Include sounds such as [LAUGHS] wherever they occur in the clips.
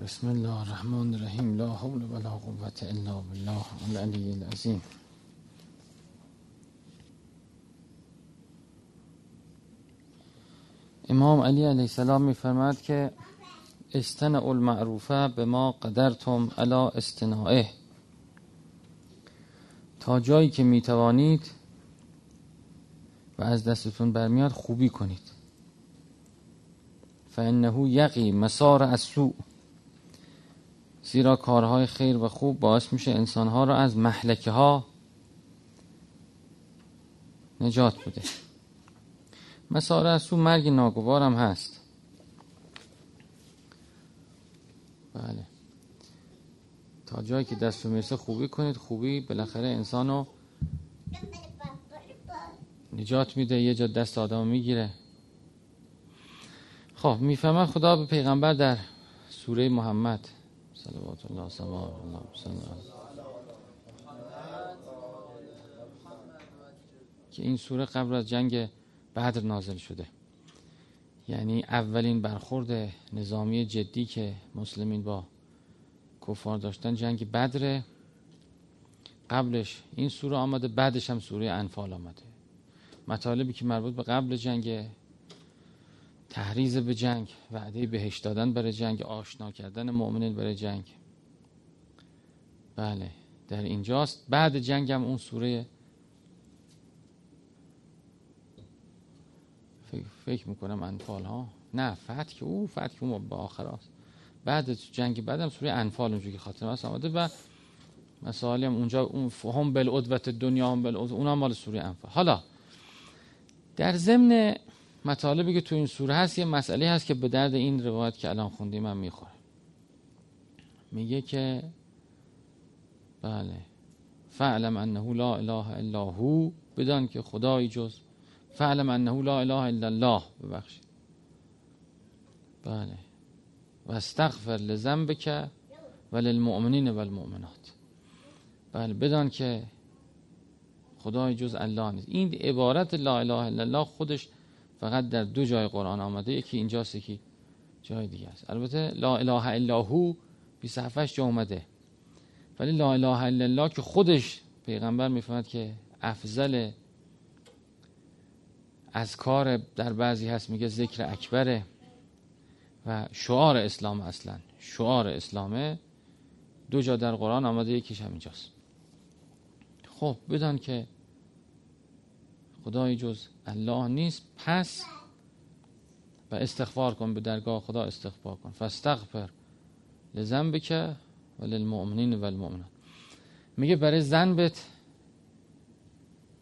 بسم الله الرحمن الرحیم. لا حول ولا قوة الا بالله العلی العظیم. امام علی علیه السلام میفرماد که استن المعروفه به ما قدرتم علا استنائه تا جایی که می‌توانید و از دستتون برمیاد خوبی کنید. فانه یقی مسار از سوء زیرا کارهای خیر و خوب باعث میشه انسانها را از محلکه ها نجات بده. مسار از سو مرگ ناگوار هم هست. بله. تا جایی که دست می‌رسه خوبی کنید خوبی بالاخره انسان رو نجات میده یه جا دست آدم می‌گیره. خب می‌فهمن خدا به پیغمبر در سوره محمد صلوات الله سلام الله که این سوره قبل از جنگ بدر نازل شده. یعنی اولین برخورد نظامی جدی که مسلمین با کفار داشتن جنگ بدره قبلش این سوره آمده بعدش هم سوره انفال آمده. مطالبی که مربوط به قبل جنگ تحریز به جنگ وعده بهش دادن برای جنگ آشنا کردن مؤمنین برای جنگ. بله در اینجاست. بعد جنگ هم اون سوره فکر, می‌کنم انفال ها؟ نه فتح که او فتح که اون با آخر هست. بعد جنگ بعد هم سوره انفال اونجوری که خاطر هست آمده و مسائلی هم اونجا اون هم بالعدوت دنیا هم بالعدوت اون هم مال سوره انفال. حالا در ضمن مطالبی که تو این سوره هست یه مسئله هست که به درد این روایت که الان خوندیم هم می‌خوره. میگه که بله فعلم انه لا اله الا هو بدان که خدایی جز. فعلم انه لا اله الا الله ببخشید. بله. و استغفر لذنبک و للمؤمنین و المؤمنات بله بدان که خدای جز الله نیست. این عبارت لا اله الا الله خودش فقط در دو جای قرآن آمده یکی اینجاست یکی جای دیگه است. البته لا اله الا هو بی صفحش جا اومده. ولی لا اله الا الله که خودش پیغمبر می‌فهمد که افضل از کار در بعضی هست میگه ذکر اکبره و شعار اسلام اصلا. شعار اسلامه. دو جا در قرآن آمده یکیش همینجاست خب بدان که خدای جز الله نیست پس و استغفار کن به درگاه خدا استغفار کن. فاستغفر لذنبک و للمؤمنین و المؤمنات. میگه برای ذنبت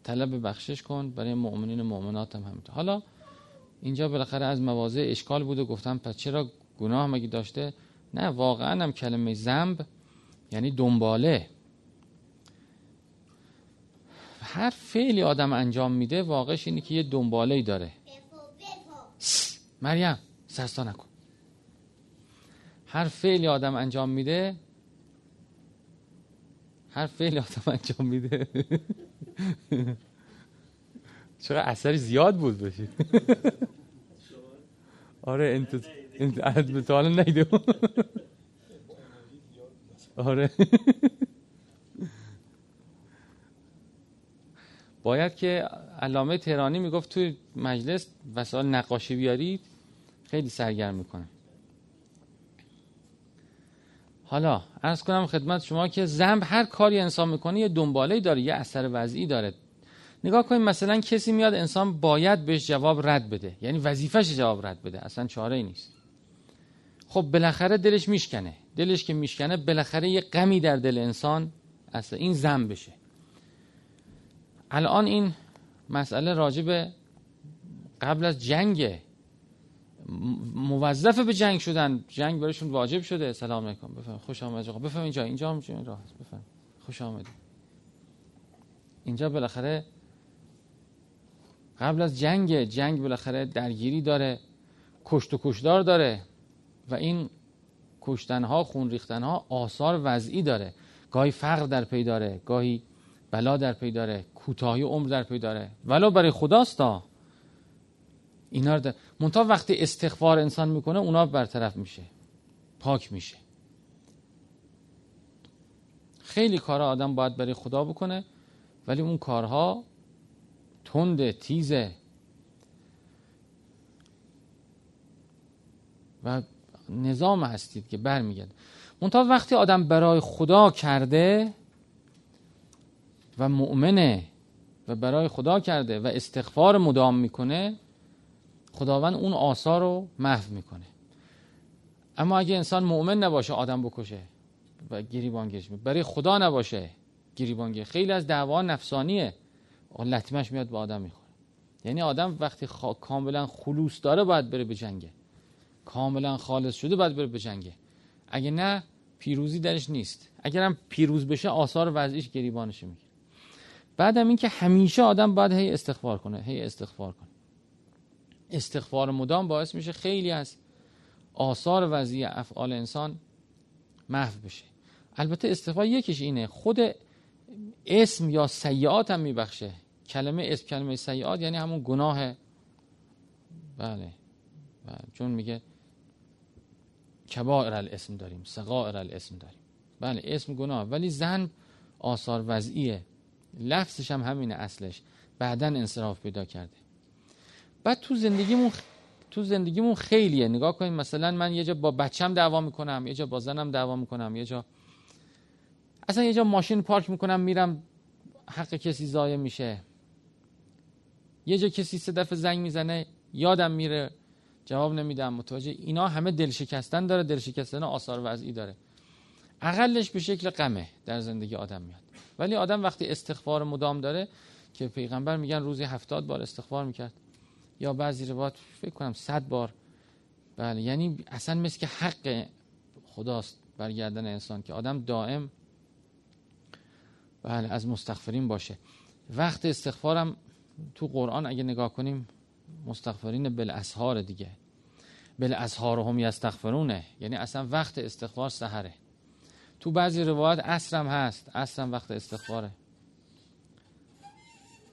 طلب بخشش کن برای مؤمنین و مؤمنات هم همینطور. حالا اینجا بالاخره از مواضع اشکال بود و گفتم پس چرا گناه مگه داشته؟ نه واقعا هم کلمه ذنب یعنی دنباله. هر فعلی آدم انجام میده واقعش اینه که یه دنباله ای داره. مریم سرستا نکن. هر فعلی آدم انجام میده هر فعلی آدم انجام میده. [LAUGHS] چرا اثری زیاد بود باشید [LAUGHS] آره انت انت تا حالا [LAUGHS] آره. باید که علامه تهرانی می‌گفت توی مجلس وسایل نقاشی بیارید خیلی سرگرم می‌کنه. حالا ارز کنم خدمت شما که زنب هر کاری انسان می‌کنه یه دنباله داره یه اثر وضعی داره. نگاه کنید مثلا کسی میاد انسان باید بهش جواب رد بده. یعنی وظیفش جواب رد بده. اصلا چاره ای نیست. خب بالاخره دلش میشکنه. دلش که میشکنه بالاخره یه غمی در دل انسان اصلا این زن بشه. الان این مسئله راجب قبل از جنگ موظف به جنگ شدن. جنگ برایشون واجب شده. سلام علیکم. بفهم خوش آمد آقا بفهم اینجا اینجا هم راه بفهم خوش آمدید. اینجا بالاخره قبل از جنگ جنگ بالاخره درگیری داره کشت و کشدار داره و این کشتن ها خون ریختن ها آثار وضعی داره. گاهی فقر در پی داره گاهی بلا در پی داره کوتاهی عمر در پی داره. ولو برای خداست اینا رو منتها وقتی استغفار انسان می‌کنه اونا برطرف میشه. پاک میشه. خیلی کارها آدم باید برای خدا بکنه ولی اون کارها تند تیزه. و نظام هستید که برمیگرده. منتها وقتی آدم برای خدا کرده و مؤمنه و برای خدا کرده و استغفار مدام می‌کنه خداوند اون آثار رو محو می‌کنه. اما اگه انسان مؤمن نباشه آدم بکشه و گریبانگیش برای خدا نباشه گریبانگی. خیلی از دعوا نفسانیه. لطمش میاد به آدم می‌خوره. یعنی آدم وقتی کاملا خلوص داره باید بره به جنگه. کاملا خالص شده باید بره به جنگه. اگه نه پیروزی درش نیست. اگرم پیروز بشه آثار وضعیش گریبانش می‌گیره. بعدم اینکه همیشه آدم باید هی استغفار کنه هی استغفار کنه. استغفار مدام باعث میشه خیلی از آثار وضعی افعال انسان محو بشه. البته استغفار یکیش اینه خود اسم یا سیعات هم میبخشه. کلمه اسم کلمه سیعات یعنی همون گناه. بله, بله. چون میگه کبائر الاسم داریم سقائر الاسم داریم. بله اسم گناه. ولی زن آثار وضعیه. لفظش هم همینه اصلش. بعدا انصراف پیدا کرده. بعد تو زندگیمون تو زندگیمون خیلیه. نگاه کنید مثلا من یه جا با بچم دعوا می‌کنم یه جا با زنم دعوا می‌کنم یه جا اصلا یه جا ماشین پارک می‌کنم میرم حق کسی ضایع میشه. یه جا کسی سه دفعه زنگ می‌زنه یادم میره جواب نمیدم. متوجه اینا همه دل شکستن داره دل شکستن آثار وضعی داره. اقلش به شکل غمه در زندگی آدم میاد. ولی آدم وقتی استغفار مدام داره که پیغمبر میگن روزی هفتاد بار استغفار می‌کرد یا بعضی روایت فکر کنم صد بار. بله یعنی اصلا مثل که حق خداست برگردن انسان که آدم دائم بله از مستغفرین باشه. وقت استغفارم تو قرآن اگه نگاه کنیم مستغفرین بالاسهار دیگه. بالاسهار هم یستغفرونه. یعنی اصلا وقت استغفار سحره. تو بعضی روایت عصرم هست. عصرم وقت استغفاره.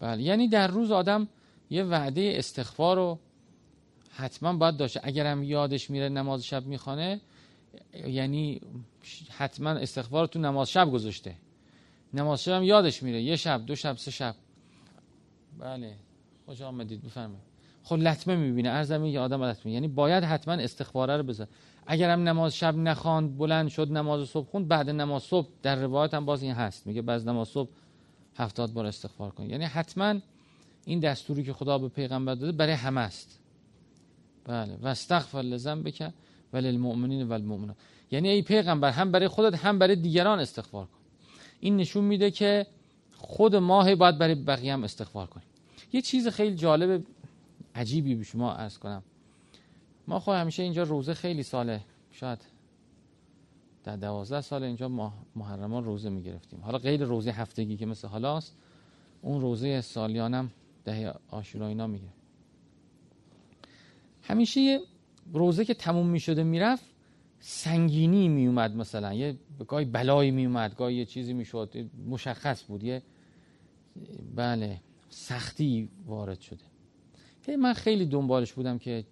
بله یعنی در روز آدم یه وعده استغفار رو حتما باید داشته. اگرم یادش میره نماز شب می‌خوانه یعنی حتما استغفار تو نماز شب گذاشته. نماز شب هم یادش میره. یه شب دو شب سه شب. بله خوش آمدید. بفرمایید. خب لطمه می‌بینه ارزم یه آدم لطمه. یعنی باید حتما استغفاره رو بذار اگرم نماز شب نخواند بلند شد نماز صبح خوند بعد نماز صبح در روایت هم باز این هست. میگه بعد نماز صبح هفتاد بار استغفار کن. یعنی حتما این دستوری که خدا به پیغمبر داده برای همه است. بله. و استغفر لزم بکن ولی المؤمنین و المؤمنات. یعنی ای پیغمبر هم برای خودت هم برای دیگران استغفار کن. این نشون میده که خود ماه باید برای بقیه هم استغفار کنیم یه چیز خیلی جالب عجیبی به شما ارز کنم. ما خود همیشه اینجا روزه خیلی ساله. شاید در دوازده سال اینجا محرمان روزه می‌گرفتیم. حالا غیر روزه هفتگی که مثل حالاست اون روزه سالیانم ده آشورا اینا میگه. همیشه روزه که تموم می‌شده می‌رفت سنگینی میومد مثلا. یه گاهی بلایی میومد گاهی یه چیزی می‌شد مشخص بود. یه بله سختی وارد شده. من خیلی دنبالش بودم که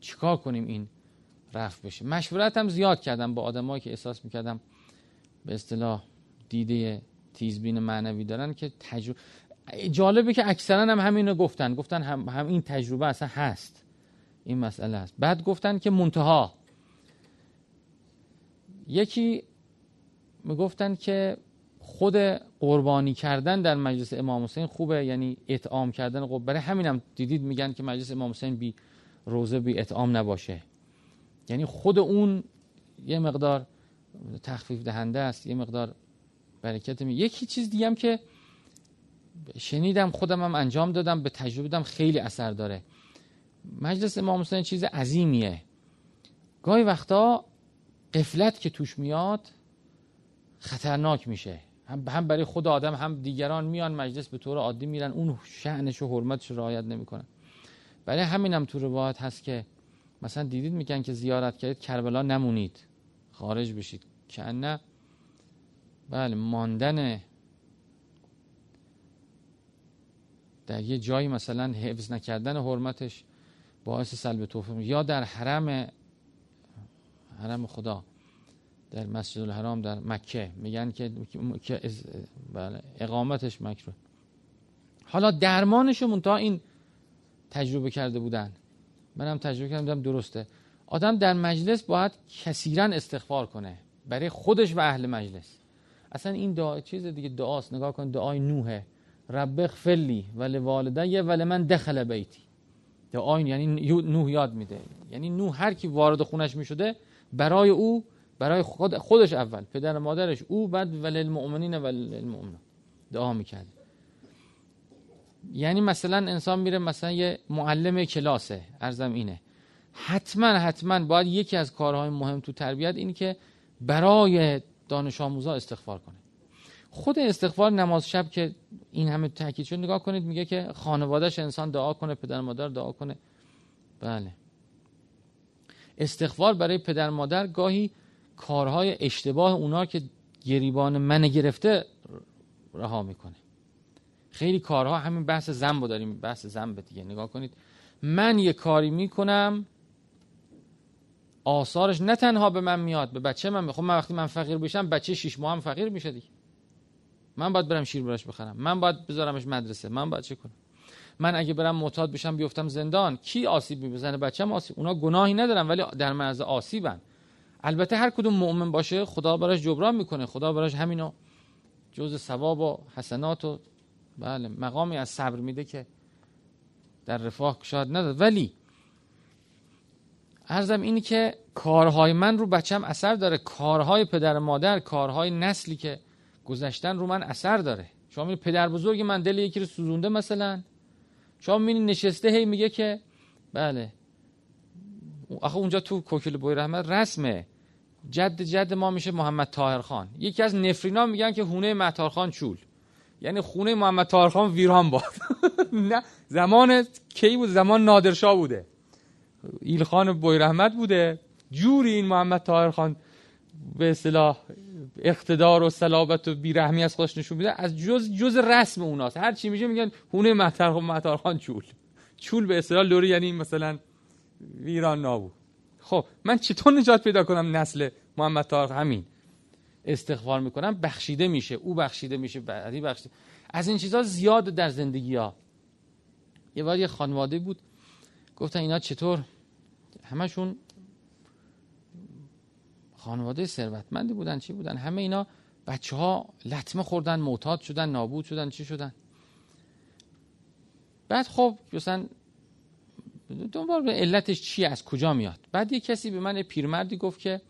چیکار کنیم این رفت بشه. مشورتم زیاد کردم با آدمایی که احساس می‌کردم به اصطلاح دیده تیزبین معنوی دارن که تجربه جالبه که اکثرا هم همینو گفتن. گفتن هم, هم این تجربه اصلا هست. این مسئله هست. بعد گفتن که منتها. یکی می‌گفتن که خود قربانی کردن در مجلس امام حسین خوبه یعنی اطعام کردن قرب برای همینم دیدید میگن که مجلس امام حسین بی روزه بی اطعام نباشه. یعنی خود اون یه مقدار تخفیف دهنده است یه مقدار برکت می یکی چیز دیگه هم که شنیدم خودم هم انجام دادم به تجربه دادم خیلی اثر داره. مجلس امام حسین چیز عظیمیه. گاهی وقتا قفلت که توش میاد خطرناک میشه. هم برای خود آدم هم دیگران میان مجلس به طور عادی میرن. اون شعنش و حرمتش رو رعایت نمی‌کنن. برای همین هم تو روایت هست که مثلا دیدید میگن که زیارت کردید کربلا نمونید. خارج بشید. که نه بله ماندن در یه جایی مثلا حفظ نکردن حرمتش باعث سلب توفیق یا در حرم حرم خدا. در مسجد الحرام در مکه. میگن که بله اقامتش مکروه حالا درمانش منتها این تجربه کرده بودن. منم تجربه کردم درسته. آدم در مجلس باید کثیرا استغفار کنه برای خودش و اهل مجلس. اصلا این دعا چیز دیگه دعاست. نگاه کن دعای نوحه. رب اغفرلی ولی والده ولی من دخل بیتی. دعای یعنی نوح یاد میده. یعنی نوح هر کی وارد خونش می‌شده برای او برای خود خودش اول. پدر مادرش او بعد ولی المؤمنین ولی المؤمنین دعا می‌کرد. یعنی مثلا انسان میره مثلا یه معلم کلاسه ارزم اینه. حتما حتما باید یکی از کارهای مهم تو تربیت اینه که برای دانش آموزا استغفار کنه. خود استغفار نماز شب که این همه تاکید شد نگاه کنید میگه که خانوادهش انسان دعا کنه پدر مادر دعا کنه. بله. استغفار برای پدر مادر گاهی کارهای اشتباه اونا که گریبان من گرفته رها می‌کنه. خیلی کارها همین بحث زنبو داریم بحث زنب دیگه. نگاه کنید. من یه کاری می‌کنم آثارش نه تنها به من میاد به بچه من خب من وقتی من فقیر بشم بچه شیش ماه هم فقیر میشه دیگه. من باید برم شیر براش بخرم. من باید بذارمش مدرسه. من باید چه کنم؟ من اگه برم معتاد بشم بیفتم زندان. کی آسیب میبزنه؟ بچه‌م آسیب. اونا گناهی ندارن ولی در مرز آسیبن. البته هر کدوم مؤمن باشه خدا براش جبران می‌کنه. خدا براش همینو جز ثواب و حسنات و بله مقامی از صبر میده که در رفاه شاید نداد ولی ارزم اینی که کارهای من رو بچم اثر داره. کارهای پدر مادر کارهای نسلی که گذشتن رو من اثر داره. شما می‌بینی پدر بزرگ من دل یکی رو سوزونده مثلا. شما می‌بینی نشسته هی میگه که بله آخه اونجا تو کوکل بوی رحمت رسمه. جد جد ما میشه محمد طاهر خان. یکی از نفرینا میگن که هونه مهتار خان چول. یعنی خونه محمد طاهر خان ویران باد. [LAUGHS] نه زمان کی بود؟ زمان نادرشاه بوده. ایلخان بوی رحمت بوده. جوری این محمد طاهر خان به اصطلاح اقتدار و صلابت و بیرحمی از خودش نشون میده. از جز جز رسم اوناست. هر چی میشه میگن هونه مهتر خان چول. چول به اصطلاح لوری یعنی مثلا ویران نابو خب من چطور نجات پیدا کنم نسل محمد طاهر همین. استغفار می‌کنم بخشیده میشه. او بخشیده میشه بعدی بخشیده از این چیزها زیاد در زندگی ها یه بار یه خانواده بود گفتن اینا چطور؟ همشون خانواده ثروتمندی بودن. چی بودن؟ همه اینا بچه ها لطمه خوردن معتاد شدن نابود شدن. چی شدن؟ بعد خب مثلا دنبال به علتش چی از کجا میاد. بعد یه کسی به من پیرمردی گفت که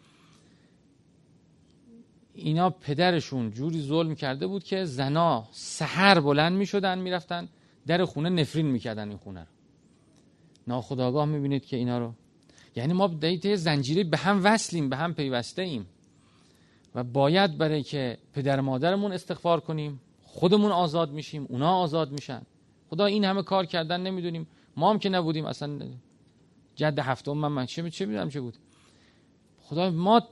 اینا پدرشون جوری ظلم کرده بود که زنا سحر بلند می‌شدن می‌رفتن در خونه نفرین می‌کردن این خونه رو. ناخداگاه می‌بینید که اینا رو. یعنی ما دیت زنجیره به هم وصلیم به هم پیوسته ایم و باید برای که پدر مادرمون استغفار کنیم خودمون آزاد میشیم اونا آزاد میشن. خدا این همه کار کردن نمی‌دونیم. ما هم که نبودیم اصلا جد هفتم من من چه چه می‌دونم چه بود. خدا ما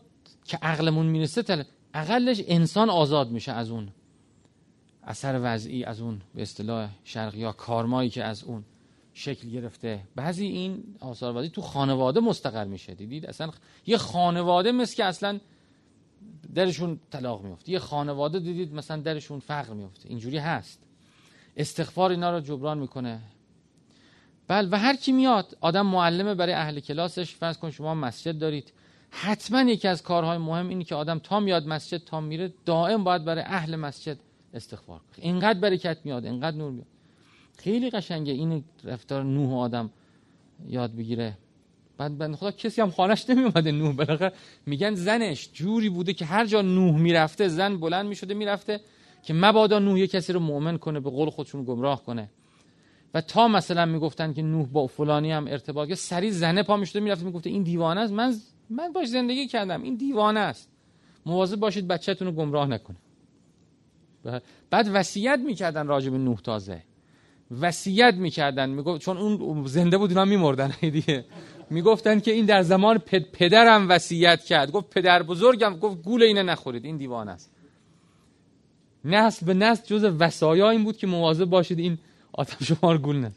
که عقلمون می‌رسه تل اقلش انسان آزاد میشه از اون. اثر وضعی از اون به اصطلاح شرقی یا کارمایی که از اون شکل گرفته. بعضی این آثار تو خانواده مستقر میشه. دیدید؟ اصلا یه خانواده مثل که اصلا درشون طلاق میفته یه خانواده دیدید مثلا درشون فقر میفته اینجوری هست. استغفار اینا رو جبران می‌کنه. بله و هر کی میاد آدم معلمه برای اهل کلاسش. فرض کن شما مسجد دارید. حتما یکی از کارهای مهم اینه که آدم تا میاد مسجد تا میره دائم باید برای اهل مسجد استغفار کنه. اینقدر برکت میاد اینقدر نور میاد. خیلی قشنگه این رفتار نوح آدم یاد بگیره. بعد بند خدا کسی هم خانش نمی نوح. بالاخره میگن زنش جوری بوده که هر جا نوح می‌رفته زن بلند می‌شده می‌رفته که مبادا نوح یه کسی رو مؤمن کنه به قول خودشون گمراه کنه. و تا مثلا می‌گفتن که نوح با فلانی هم ارتباط سری زنه پا می‌شده می‌رفته می‌گفته این دیوانه است. من من باش زندگی کردم. این دیوانه است. مواظب باشید بچه‌تون رو گمراه نکنه. بعد وصیت می‌کردن راجع به نوح تازه. وصیت می‌کردن. می‌گفت چون اون زنده بود اینا میمردن. [LAUGHS] دیگه. می‌گفتن که این در زمان پدرم وصیت کرد. گفت پدر بزرگم. گفت گول اینه نخورید. این دیوان است. نسل به نسل جز وصایا این بود که مواظب باشید این آتش شما رو گول نده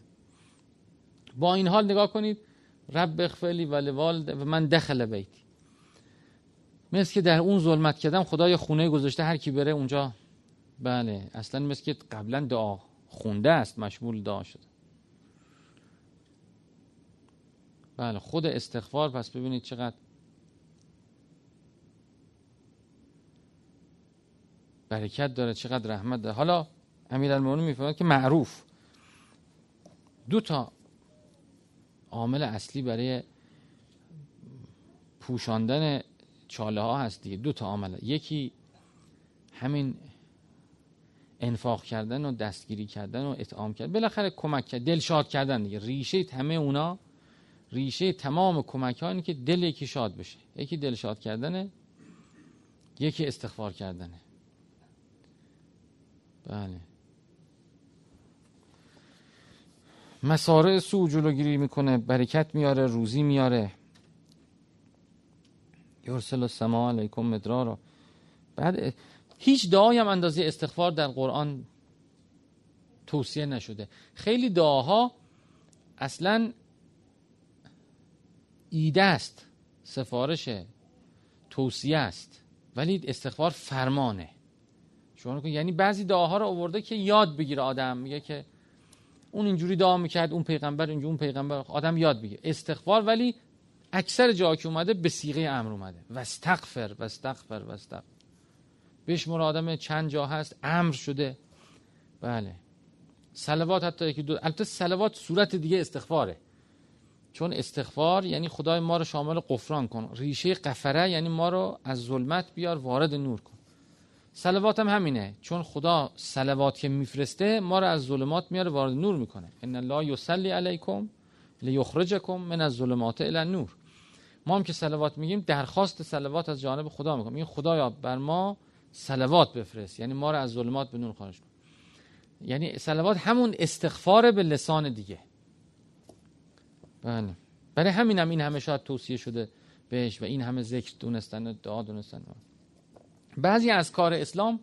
با این حال نگاه کنید. رب اغفلی و و من دخل بیتی مثل که در اون ظلمت کردم خدا یه خونه گذاشته هر کی بره اونجا. بله اصلا مثل که قبلا دعا خونده است مشمول دعا شده. بله خود استغفار پس ببینید چقدر برکت داره چقدر رحمت داره. حالا امیرالمومنین می‌فهمد که معروف. دو تا عامل اصلی برای پوشاندن چاله ها هست دیگه. دو تا عامل. یکی همین انفاق کردن و دستگیری کردن و اطعام کردن بالاخره کمک کردن دلشاد کردن دیگه. ریشه همه اونا ریشه تمام کمک ها که دل یکی شاد بشه. یکی دلشاد کردنه یکی استغفار کردنه. بله. مسارع سو جلوگیری می‌کنه برکت میاره روزی میاره. یرسل السما علیکم مدرارا. بعد هیچ دعایی هم اندازه استغفار در قرآن توصیه نشده. خیلی دعاها اصلا ایده است سفارش توصیه است ولی استغفار فرمانه. شما یعنی بعضی دعاها رو آورده که یاد بگیره آدم میگه که اون اینجوری دعا می‌کرد اون پیغمبر اینجوری اون پیغمبر آدم یاد بگیره استغفار ولی اکثر جا که اومده به سیغه امر اومده. واستغفر واستغفر واستغفر. بشمر آدم چند جا هست؟ امر شده. بله. سلوات حتی یکی دو البته سلوات صورت دیگه استغفاره. چون استغفار یعنی خدای ما رو شامل قفران کن. ریشه قفره یعنی ما رو از ظلمت بیار وارد نور کن. سلوات هم همینه. چون خدا سلوات که میفرسته ما رو از ظلمات میاره وارد نور می‌کنه. ان الله یصلی علیکم لیخرجکم من الظلمات الی النور. ما هم که سلوات میگیم درخواست سلوات از جانب خدا می‌کنیم. این خدایا بر ما سلوات بفرست. یعنی ما رو از ظلمات به نور خارج کن. یعنی سلوات همون استغفار به لسان دیگه. بله. برای همین هم این همه شاید توصیه شده بهش و این همه ذکر دونستن و دعا دونستن. بعضی از کار اسلام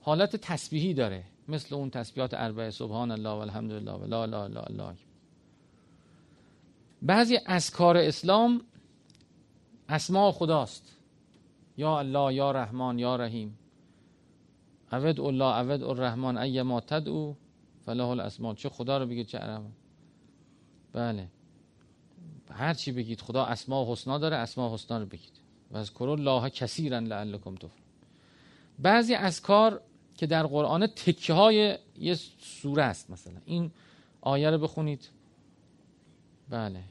حالت تسبیحی داره. مثل اون تسبیحات اربعه سبحان الله و الحمدلله و لا لا لا الله. بعضی از کار اسلام اسماء خداست. یا الله یا رحمان یا رحیم. عود الله عود الرحمن ایما تدعو فله الاسماء. چه خدا رو بگید چه رحمان بله. هر چی بگید خدا اسماء حسنا داره اسماء حسنا رو بگید. و از الله کثیرا لعلکم تفلحون. بعضی از کار که در قرآن تکه های یه سوره است مثلا. این آیه رو بخونید. بله.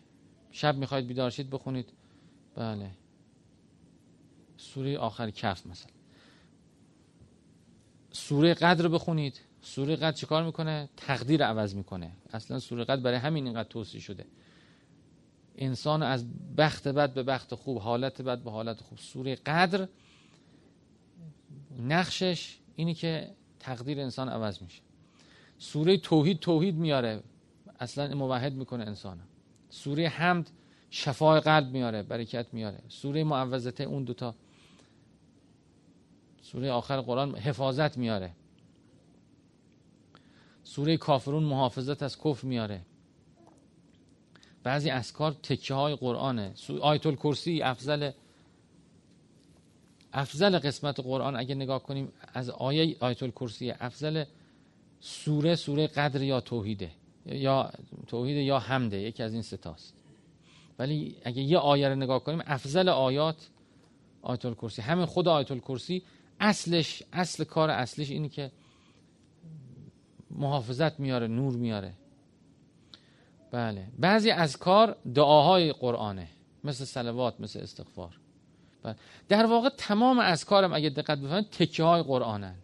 شب می‌خواید بیدارشید بخونید. بله. سوره آخر کف مثلا. سوره قدر بخونید. سوره قدر چیکار می‌کنه؟ تقدیر عوض می‌کنه. اصلا سوره قدر برای همین اینقدر توصیه شده. انسان از بخت بد به بخت خوب حالت بد به حالت خوب. سوره قدر نقشش اینی که تقدیر انسان عوض میشه. سوره توحید توحید میاره. اصلا موحد می‌کنه انسان سوره حمد شفای قلب میاره برکت میاره. سوره معوضته اون دوتا. سوره آخر قرآن حفاظت میاره. سوره کافرون محافظت از کفر میاره. بعضی اسکار تکه های قرآنه آیت الکرسی افضل افضل قسمت قرآن اگه نگاه کنیم از آیه آیت الکرسی افضل سوره سوره قدر یا توحیده یا توحید یا حمده یکی از این ستاست ولی اگه یه آیه رو نگاه کنیم افضل آیات آیت الکرسی همین خود آیت الکرسی اصلش اصل کار اصلش اینه که محافظت میاره نور میاره. بله. بعضی از کار دعاهای قرآنه مثل سلوات مثل استغفار. در واقع تمام از کارم اگه دقت بفرمایید تکیه های قرآنن.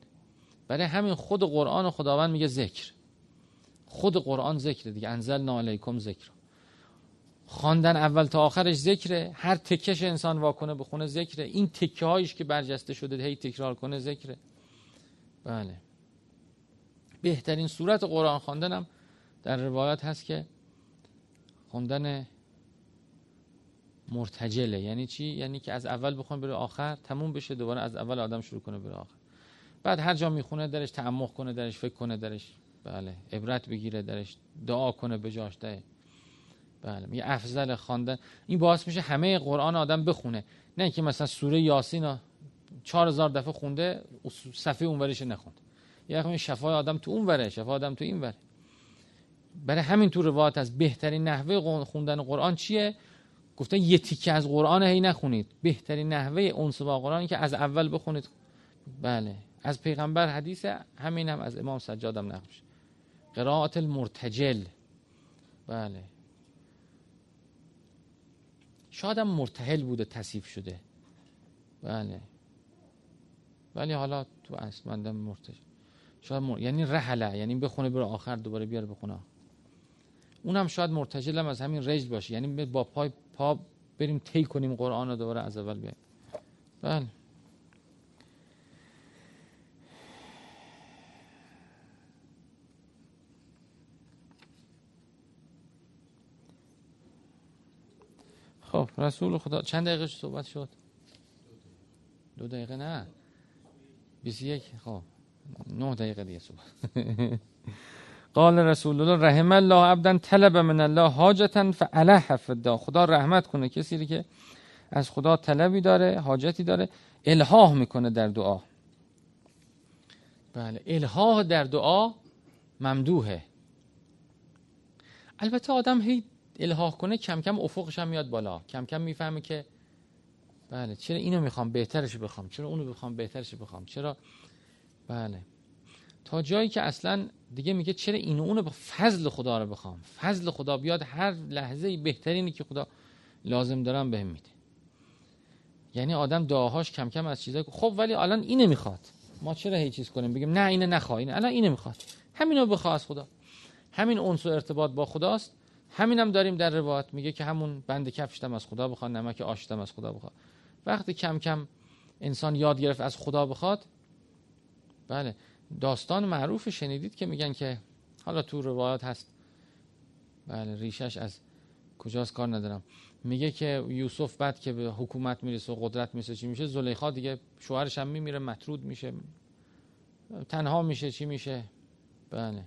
برای همین خود قرآن و خداوند میگه ذکر. خود قرآن ذکر دیگه. انزل علیکم ذکر. خواندن اول تا آخرش ذکره. هر تکش انسان واکنه بخونه ذکره. این تکه هایش که برجسته شده هی تکرار کنه ذکره. بله. بهترین صورت قرآن خواندنم در روایت هست که خوندن مرتجله. یعنی چی؟ یعنی که از اول بخوام بره آخر تموم بشه دوباره از اول آدم شروع کنه بره آخر. بعد هر جا می‌خونه درش تعمق کنه درش فکر کنه درش. بله. عبرت بگیره درش. دعا کنه به جاش ده بله. میگه افضل خواندن. این باعث میشه همه قرآن آدم بخونه. نه اینکه مثلا سوره یاسین چهار هزار دفعه خونده صفحه اونورش نخوند. یه شفای آدم تو اون وره شفای آدم تو این وره برای همین تو روایت از بهترین نحوه خوندن قرآن چیه؟ گفتن یه تیکه از قرآن هی نخونید. بهترین نحوه اونس با قرآن که از اول بخونید. بله. از پیغمبر حدیث همین هم از امام سجادم نقش قرائت المرتجل. بله. شاید هم مرتحل بوده تصیف شده. بله. ولی حالا تو اسمندم مرتجل. شاید مر... یعنی رحله یعنی بخونه بره آخر دوباره بیاره بخونه. اونم شاید مرتجل هم از همین رجل باشه. یعنی با پای پا بریم طی کنیم قرآن رو دوباره از اول بیایم. بله. خب رسول خدا چند دقیقه صحبت شد؟ دو دقیقه نه. 21 خب نه دقیقه دیگه صحبت. [LAUGHS] قال رسول الله رحم الله عبدا طلب من الله حاجتا فعله فدا خدا رحمت کنه. کسی که از خدا طلبی داره حاجتی داره الهاه می‌کنه در دعا. بله الهاه در دعا ممدوحه. البته آدم هی الهاه کنه کم کم افقش هم میاد بالا. کم کم می‌فهمه که بله چرا اینو می‌خوام؟ بهترش بخوام. چرا اونو بخوام؟ بهترش بخوام. چرا؟ بله. تا جایی که اصلا دیگه میگه چرا اینو اونو به فضل خدا رو بخوام؟ فضل خدا بیاد هر لحظه بهترینی که خدا لازم دارم بهم میده. یعنی آدم دعاهاش کم کم از چیزایی خب ولی الان اینه می‌خواد. ما چرا هیچ چیز کنیم؟ بگیم نه اینه نخواه اینه الان اینه می‌خواد. همینو بخواه از خدا. همین اونس و ارتباط با خداست. همینم داریم در روایت میگه که همون بند کفشتم از خدا بخواد نمک آشتم از خدا بخواد. وقتی کم کم انسان یاد گرفت از خدا بخواد بله. داستان معروف شنیدید که میگن که حالا تو روایات هست. بله ریشش از کجاست؟ کار ندارم. میگه که یوسف بعد که به حکومت می‌رسه و قدرت می‌رسه چی میشه؟ زلیخا دیگه شوهرش هم میمیره مطرود میشه. تنها میشه چی میشه؟ بله.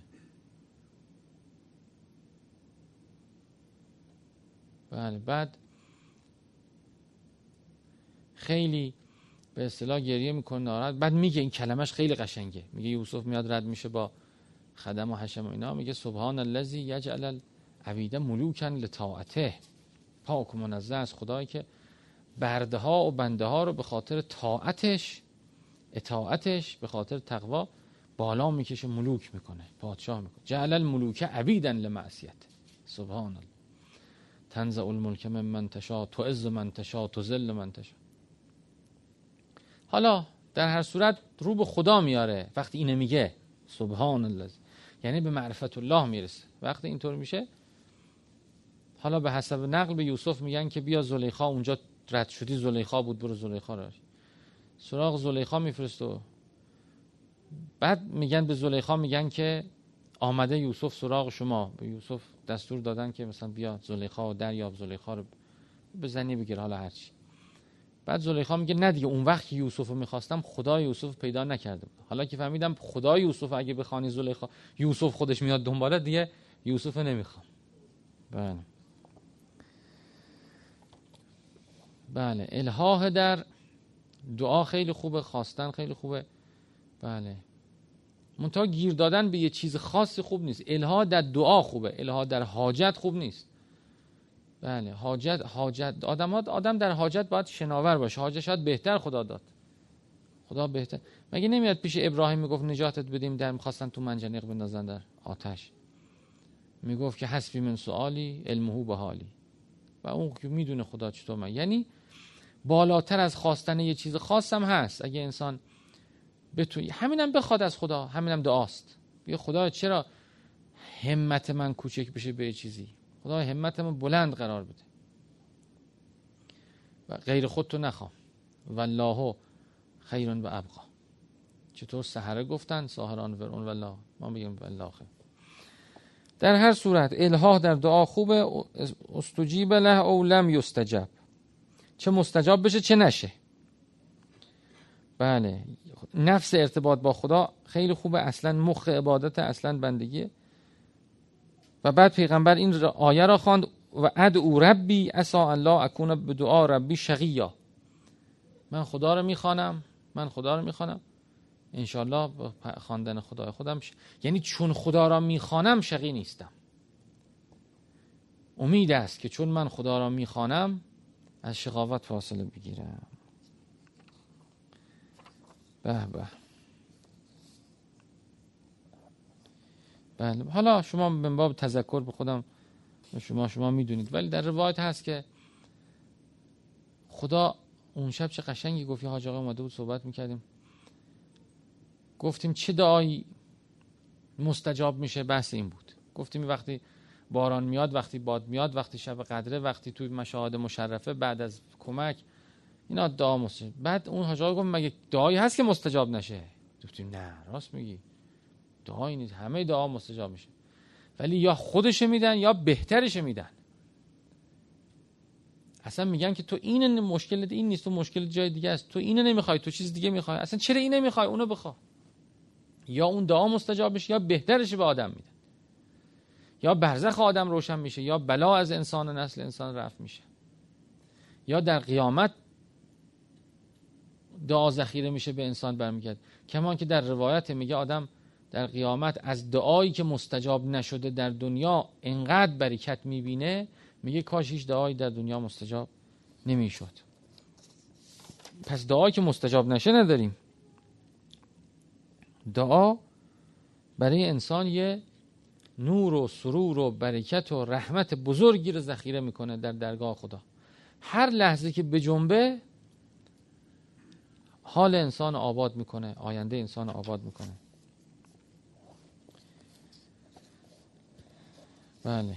بله بعد خیلی به اصطلاح گریه می‌کنه ناراحت. بعد میگه این کلمش خیلی قشنگه. میگه یوسف میاد رد میشه با خدم و حشم و اینا. میگه سبحان الذی یجعل العبید ملوکن لطاعته. پاک و منزه از خدایی که برده ها و بنده ها رو به خاطر طاعتش اطاعتش به خاطر تقوا بالا می‌کشه ملوک می‌کنه پادشاه می‌کنه. جعل الملوک عبیدن لمعصیت. سبحان الله. تنزع الملک من من تشا تو عز من تشا تو ذل من تشا حالا در هر صورت رو به خدا میاره. وقتی اینه میگه سبحان الله یعنی به معرفت الله می‌رسه. وقتی اینطور میشه حالا به حسب نقل به یوسف میگن که بیا زلیخا اونجا رد شدی زلیخا بود برو زلیخا را سراغ زلیخا میفرست و بعد میگن به زلیخا میگن که آمده یوسف سراغ شما. به یوسف دستور دادن که مثلا بیا زلیخا و دریاب زلیخا رو بزنی بگیر حالا هرچی بعد زلیخا میگه نه دیگه اون وقت یوسف رو می‌خواستم خدا یوسف پیدا نکرده بود. حالا که فهمیدم خدا یوسف اگه بخوانی زلیخا یوسف خودش میاد دنباله دیگه یوسف نمی‌خوام. بله. بله الهاه در دعا خیلی خوبه خواستن خیلی خوبه. بله. منتها گیر دادن به یه چیز خاصی خوب نیست. الها در دعا خوبه. الها در حاجت خوب نیست. بله حاجت حاجت آدم, آدم در حاجت باید شناور باشه. حاجت شاید بهتر خدا داد. خدا بهتر. مگه نمیاد پیش ابراهیم می‌گفت نجاتت بدیم در می‌خواستن تو منجنیق بندازن در آتش؟ می‌گفت که حسبی من سوالی علمهو به حالی و اون که می‌دونه خدا چطور من. یعنی بالاتر از خواستن یه چیز خاصم هست. اگه انسان بتونی همینم بخواد از خدا همینم دعاست. بگه خدا چرا همت من کوچک بشه به چیزی؟ خدا همت من بلند قرار بده. و غیر خودتو نخوام والله خیرون و ابقا. چطور سهره گفتن ساهران ورون والله. ما میگیم والله خیر. در هر صورت الها در دعا خوبه. استجیب له او لم یستجب. چه مستجاب بشه چه نشه. بله. نفس ارتباط با خدا خیلی خوبه. اصلا مخ عبادت اصلا بندگیه و بعد پیغمبر این آیه را خواند و او ربی اسا الله اکون به دعا ربی شقیا. من خدا رو می‌خوانم من خدا رو می‌خوانم. انشالله خواندن خدای خودم ش... یعنی چون خدا را می‌خوانم شقی نیستم. امید است که چون من خدا را می‌خوانم از شقاوت فاصله بگیرم. به به. بله. حالا شما به باب تذکر به خودم شما شما می‌دونید. ولی در روایت هست که خدا اون شب چه قشنگی گفت. حاج آقا اومده بود صحبت می‌کردیم. گفتیم چه دعایی مستجاب میشه؟ بحث این بود. گفتیم وقتی باران میاد وقتی باد میاد وقتی شب قدره وقتی توی مشاهد مشرفه بعد از کمک اینا دعا مستجاب. بعد اون حاج گفت مگه دعایی هست که مستجاب نشه؟ گفتیم نه راست میگی. دعایی نیست همه دعا مستجاب میشه. ولی یا خودش میدن یا بهترش میدن. اصلا میگن که تو این مشکل این نیست تو مشکل جای دیگه است. تو اینو نمی‌خوای تو چیز دیگه می‌خوای. اصلا چرا اینو نمی‌خوای اونو بخوا یا اون دعا مستجاب میشه یا بهترش به آدم میدن. یا برزخ آدم روشن میشه یا بلا از انسان و نسل انسان رفت میشه. یا در قیامت دعا ذخیره میشه به انسان برمیگرد. کمان که در روایت میگه آدم در قیامت از دعایی که مستجاب نشده در دنیا انقدر برکت می‌بینه میگه کاش هیچ دعایی در دنیا مستجاب نمی‌شد. پس دعایی که مستجاب نشه نداریم. دعا برای انسان یه نور و سرور و برکت و رحمت بزرگی رو ذخیره می‌کنه در درگاه خدا. هر لحظه که به جنبه حال انسان آباد می‌کنه آینده انسان آباد می‌کنه. بله.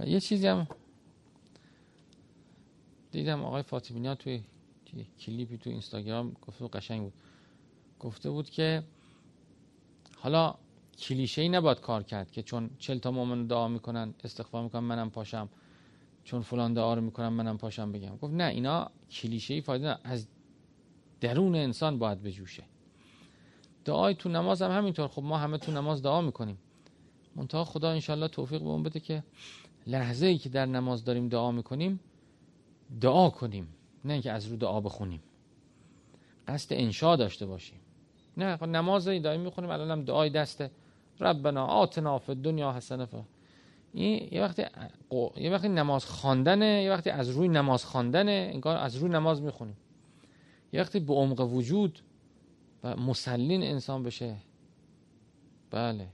و یه چیزی هم دیدم آقای فاطمی ها توی کلیپی تو اینستاگرام گفته بود قشنگ بود. گفته بود که حالا کلیشه ای نباید کار کرد که چون چل تا مومن دعا می‌کنن استغفار می‌کنن منم پاشم. چون فلان دعا رو می‌کنم منم پاشم بگم. گفت نه اینا کلیشه ای فایده از درون انسان باید بجوشه. دعای تو نماز هم همینطور. خب ما همه تو نماز دعا می‌کنیم. منتها خدا انشالله توفیق به اون بده که لحظه ای که در نماز داریم دعا می‌کنیم دعا کنیم. نه اینکه از رو دعا بخونیم. قصد انشا داشته باشیم. نه خب نماز دائم می‌خونیم الان هم دعای دسته. ربنا آتنا فی دنیا حسنه. فا این یه وقتی یه وقتی نماز خواندنه یه وقتی از روی نماز خواندنه انگار از روی نماز می‌خونیم. یه وقتی به عمق وجود و مسلین انسان بشه. بله.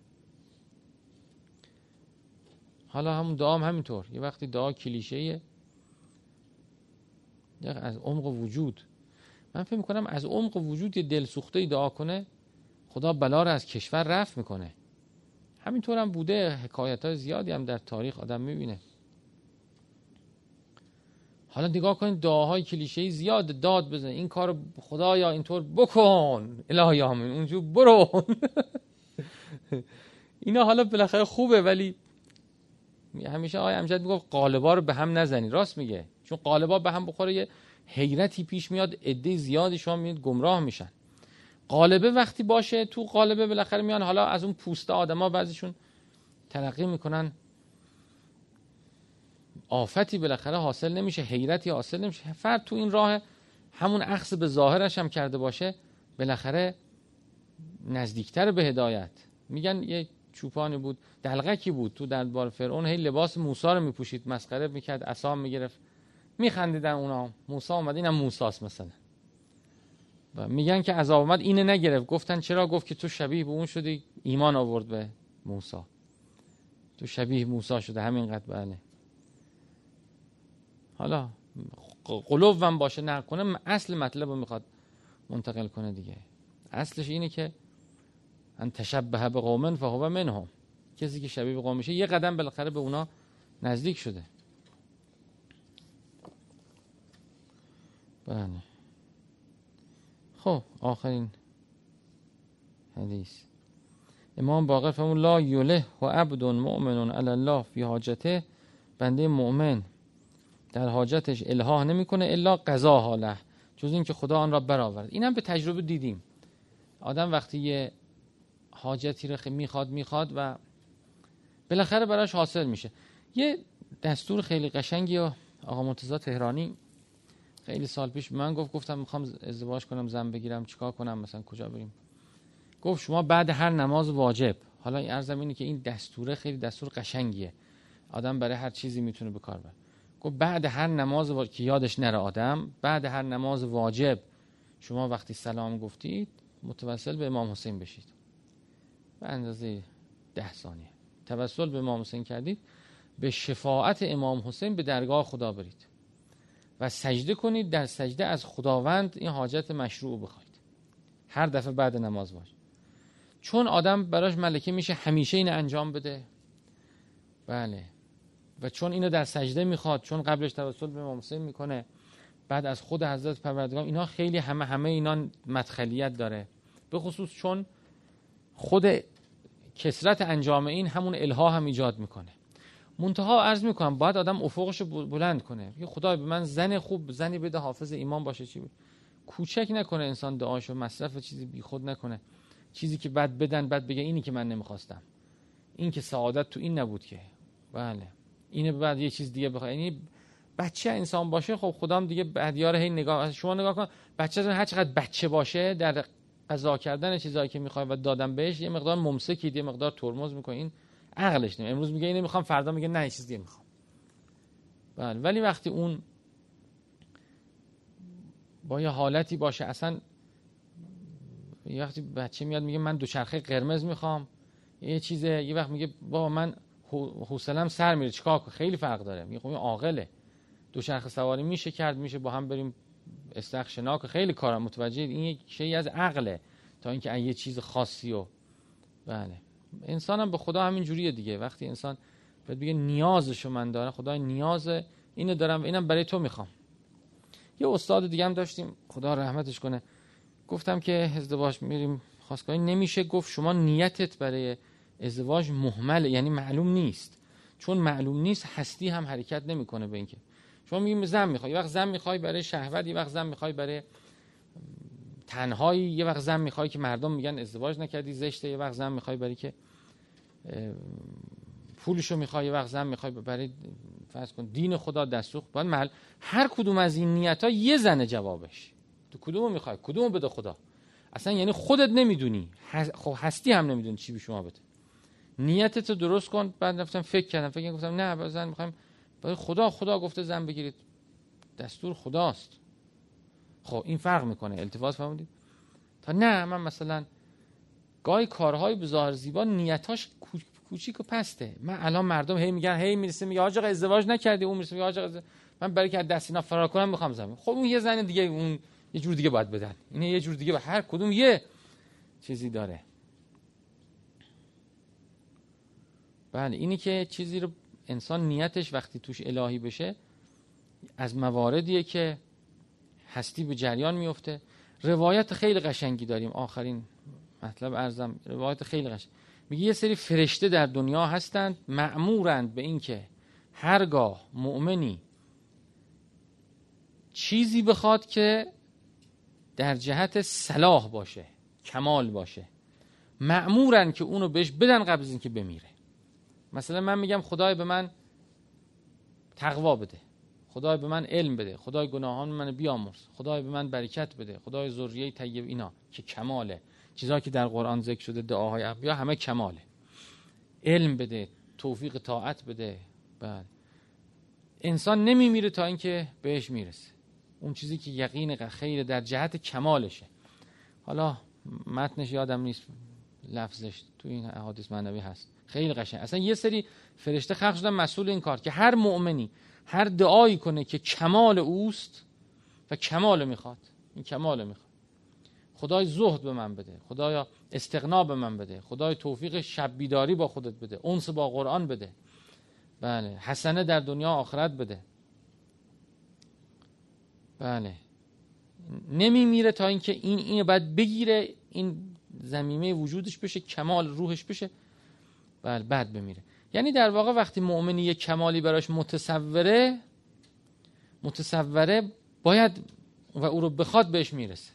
حالا همون دعا هم همینطور. یه وقتی دعا کلیشه از عمق وجود. من فکر می‌کنم از عمق وجود یه دل سوخته دعا کنه خدا بلا رو از کشور رفت می‌کنه. همینطور هم بوده حکایت های زیادی هم در تاریخ آدم می‌بینه. حالا نگاه کنید دعاهای کلیشه زیاد داد بزن. این کار خدایا اینطور بکن. الهی آمین. اونجور برو. [LAUGHS] اینا حالا بالاخره خوبه ولی همیشه آقای امجد می‌گفت قالبا رو به هم نزنی راست میگه. چون قالبا به هم بخوره یه حیرتی پیش میاد عده زیادی شما میاد گمراه میشن. قالبه وقتی باشه تو قالبه بالاخره میان. حالا از اون پوست آدما بعضیشون ترقی می‌کنن. آفتی بالاخره حاصل نمیشه حیرتی حاصل نمیشه. فرد تو این راه همون اخذ به ظاهرش هم کرده باشه بالاخره نزدیکتر به هدایت. میگن یه چوپانی بود دلغکی بود تو دربار فرعون هی لباس موسی رو میپوشید مسخره می‌کرد عصا می‌گرفت. میخندیدن اونا. موسی اومد اینم موساست مثلا. و میگن که عذاب اومد اینه نگرفت. گفتن چرا؟ گفت که تو شبیه به اون شدی ایمان آورد به موسی تو شبیه موسی شده همینقدر بله. حالا قلوبم باشه نه کنه اصل مطلب رو می‌خواد منتقل کنه دیگه. اصلش اینه که ان تشبه به قومن فهو منهم. کسی که شبیه به قوم میشه یه قدم بالاخره به اونا نزدیک شده. بله. خب آخرین حدیث. امام باقر فرمود لا یله و عبد مؤمن علی الله فی حاجته. بنده مؤمن در حاجتش الها نمی‌کنه الا قضا حاله جز اینکه خدا آن را برآورد. اینم به تجربه دیدیم. آدم وقتی یه حاجتی رو می‌خواد می‌خواد و بالاخره براش حاصل میشه. یه دستور خیلی قشنگی و آقا مرتضی تهرانی خیلی سال پیش من گفت گفتم می‌خوام ازدواج کنم زن بگیرم چیکار کنم مثلا کجا بریم؟ گفت شما بعد هر نماز واجب. حالا این ارزم اینه که این دستوره خیلی دستور قشنگیه. آدم برای هر چیزی می‌تونه به کار بره. گفت بعد هر نماز واجب که یادش نره آدم بعد هر نماز واجب. شما وقتی سلام گفتید متوسل به امام حسین بشید. به اندازه ده ثانیه. توسل به امام حسین کردید به شفاعت امام حسین به درگاه خدا برید. و سجده کنید در سجده از خداوند این حاجت مشروع بخواید. هر دفعه بعد نماز باش چون آدم براش ملکه میشه همیشه این انجام بده. بله. و چون اینو در سجده می‌خواد چون قبلش توسل به امام حسین می‌کنه بعد از خود حضرت پروردگار اینا خیلی همه همه اینا مدخلیت داره. به خصوص چون خود کسرت انجام این همون الها هم ایجاد می‌کنه. منتها عرض می‌کنم باید آدم افقش بلند کنه. یه خدای به من زن خوب زنی بده حافظ ایمان باشه چی کوچک نکنه انسان دعاشو مصرف چیزی بی خود نکنه. چیزی که بعد بدن بعد بگه اینی که من نمی‌خواستم. این که سعادت تو این نبود که. بله. اینه بعد یه چیز دیگه بخواد یعنی بچه انسان باشه خب خدام دیگه بعدیار هی نگاه شما نگاه کن. بچه هر چقدر بچه باشه در قضا کردن چیزایی که می‌خوای و دادن بهش یه مقدار ممسکید یه مقدار ترمز می‌کنه این عقلش نمی امروز میگه اینو می‌خوام فردا میگه نه چیز دیگه می‌خوام. بله. ولی وقتی اون با یه حالتی باشه اصلا یه وقتی بچه میاد میگه من دوچرخه قرمز می‌خوام. یه چیزه یه وقت میگه بابا من حوصلم سر میره. چیکار خیلی فرق داره. میگه خب این عاقله. دوچرخه سواری میشه کرد میشه با هم بریم استخ شناک. خیلی کارم. متوجه این یک شی از عقله. تا اینکه یه چیز خاصی و بله. انسان هم به خدا همین جوریه دیگه. وقتی انسان باید بگه نیازشو من دارم خدا نیاز اینو دارم. و اینم برای تو می‌خوام. یه استاد دیگه هم داشتیم. خدا رحمتش کنه. گفتم که ازدواج میریم. خواستگاهی نمیشه. گفت شما نیتت برای ازدواج محمله یعنی معلوم نیست. چون معلوم نیست هستی هم حرکت نمی‌کنه به اینکه. شما میگیم زن می‌خوای یه وقت زن می‌خوای برای شهوت یه وقت زن می‌خوای برای تنهایی یه وقت زن می‌خوای که مردم میگن ازدواج نکردی زشته یه وقت زن می‌خوای برای که پولشو می‌خوای یه وقت زن می‌خوای برای فرض کن دین خدا دستوخ باید محل هر کدوم از این نیت ها یه زن جوابش. تو کدومو می‌خوای؟ کدومو بده خدا؟ اصلا یعنی خودت نمی‌دونی. خب هستی هم نمی‌دونی چی به شما بده. نیتت رو درست کن. بعد رفتم فکر کردم. فکر گفتم نه زن می‌خوایم. خدا خدا گفته زن بگیرید. دستور خداست. خب این فرق می‌کنه. التفاظ فهمیدید تا نه من مثلا گاهی کارهای به ظاهر زیبا نیتاش کوچیک و پسته. من الان مردم هی میگن هی می‌رسه میگه آقا ازدواج نکردی. اون می‌رسه میگه آقا من برای که دست اینا فرار کنم می‌خوام زمین خب اون یه زن دیگه اون یه جور دیگه باید بدن. این یه جور دیگه به هر کدوم یه چیزی داره. بله اینی که چیزی رو انسان نیتش وقتی توش الهی بشه از مواردیه که هستی به جریان میفته. روایت خیلی قشنگی داریم. آخرین مطلب ارزم روایت خیلی قشنگ. میگه یه سری فرشته در دنیا هستند معمورند به اینکه هرگاه مؤمنی چیزی بخواد که در جهت صلاح باشه کمال باشه معمورن که اونو بهش بدن قبل از اینکه بمیره. مثلا من میگم خدای به من تقوا بده. خدای به من علم بده. خدای گناهان من بیامرز. خدای به من برکت بده. خدای ذریه طیب اینا. که کماله. چیزایی که در قرآن ذکر شده دعاهای انبیا همه کماله. علم بده توفیق طاعت بده. بعد انسان نمیمیره تا اینکه بهش می‌رسه. اون چیزی که یقین خیر در جهت کمالشه. حالا متنش یادم نیست لفظش تو این احادیث معنوی هست. خیلی قشنگ. اصلا یه سری فرشته خلق شدن مسئول این کار که هر مؤمنی هر دعایی کنه که کمال اوست و کمال می‌خواد. این کمال می‌خواد. خدای زهد به من بده. خدایا استقنا به من بده. خدای توفیق شب بیداری با خودت بده. اونس با قرآن بده. بله. حسنه در دنیا آخرت بده. بله. نمیمیره تا اینکه این این بعد بگیره. این زمینه وجودش بشه کمال روحش بشه. بله بعد بمیره. یعنی در واقع وقتی مؤمنی یک کمالی براش متصوره متصوره باید و او رو بخواد بهش می‌رسه.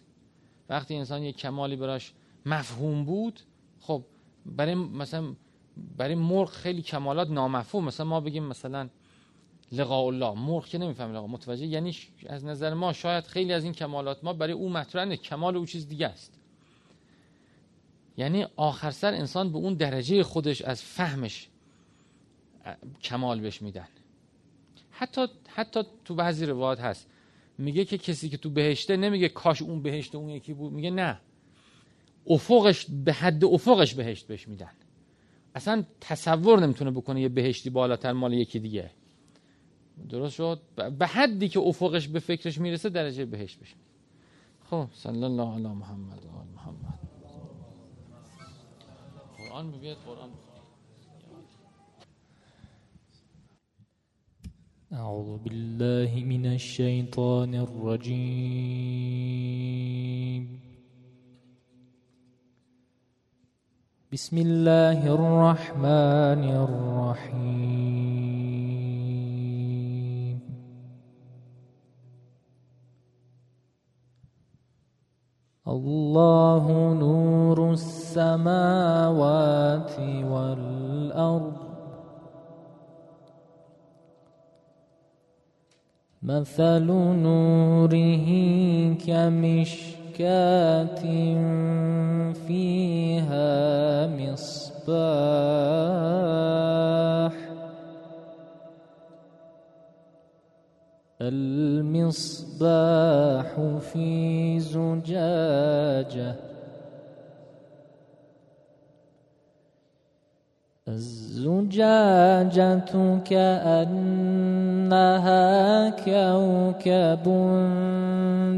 وقتی انسان یک کمالی براش مفهوم بود خب برای مثلا برای مرغ خیلی کمالات نامفهوم. مثلا ما بگیم مثلا لقاء الله مرغ که نمی‌فهمه لقاء. متوجه؟ یعنی از نظر ما شاید خیلی از این کمالات ما برای او مطرح کمال او چیز دیگه است. یعنی آخر سر انسان به اون درجه خودش از فهمش کمال بهش میدن. حتی حتی تو بعضی روایات هست میگه که کسی که تو بهشته نمیگه کاش اون بهشت اون یکی بود میگه نه. افقش به حد افقش بهشت بهش میدن. اصلا تصور نمی‌تونه بکنه یه بهشتی بالاتر مال یکی دیگه. درست شد؟ به حدی که افقش به فکرش می‌رسه درجه بهشت بشه خب صلی الله علی محمد و محمد. قرآن ببید قرآن أعوذ بالله من الشيطان الرجيم. بسم الله الرحمن الرحيم. الله نور السماوات والأرض. مثل نوره كمشكاة فيها مصباح. المصباح في زجاجة. الزجاجة كأنها كوكب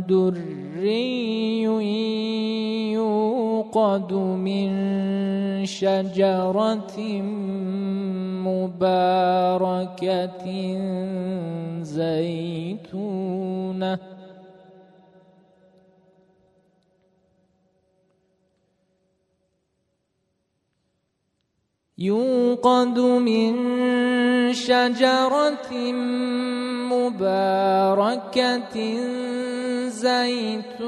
دري يوقد من شجرة مباركة. زيتونة. يوقد من شجرة مباركة زيتونة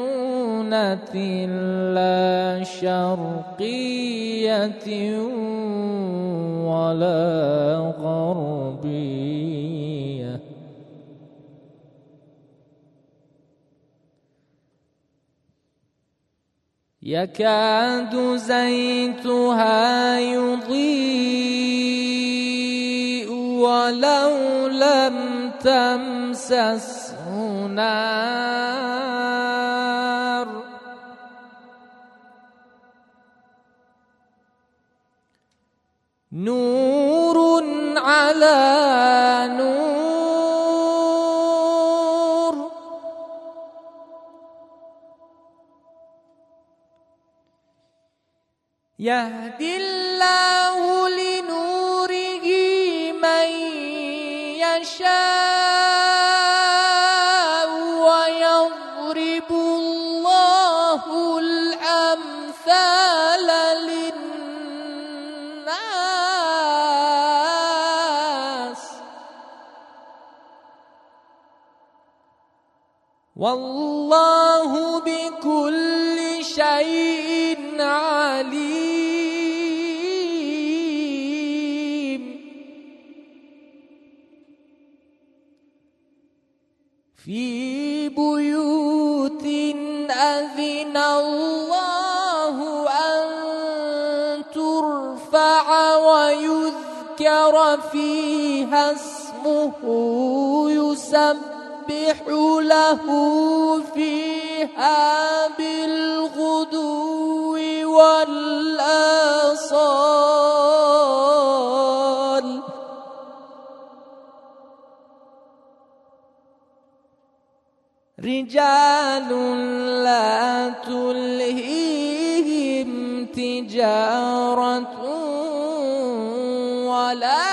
لا شرقية ولا غربية. يكاد زيتها يضيء ولو لم تمسسه نار. نور على يهدي الله لنوره من يشاء ويضرب الله الأمثال للناس. والله فيها اسمه يسبح له فيها بالغدو والآصال. رجال لا تلهيهم تجارة ولا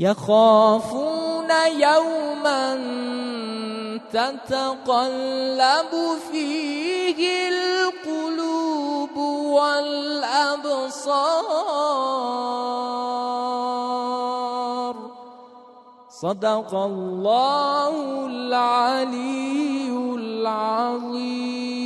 يخافون يوما تتقلب فيه القلوب والأبصار. صدق الله العلي العظيم.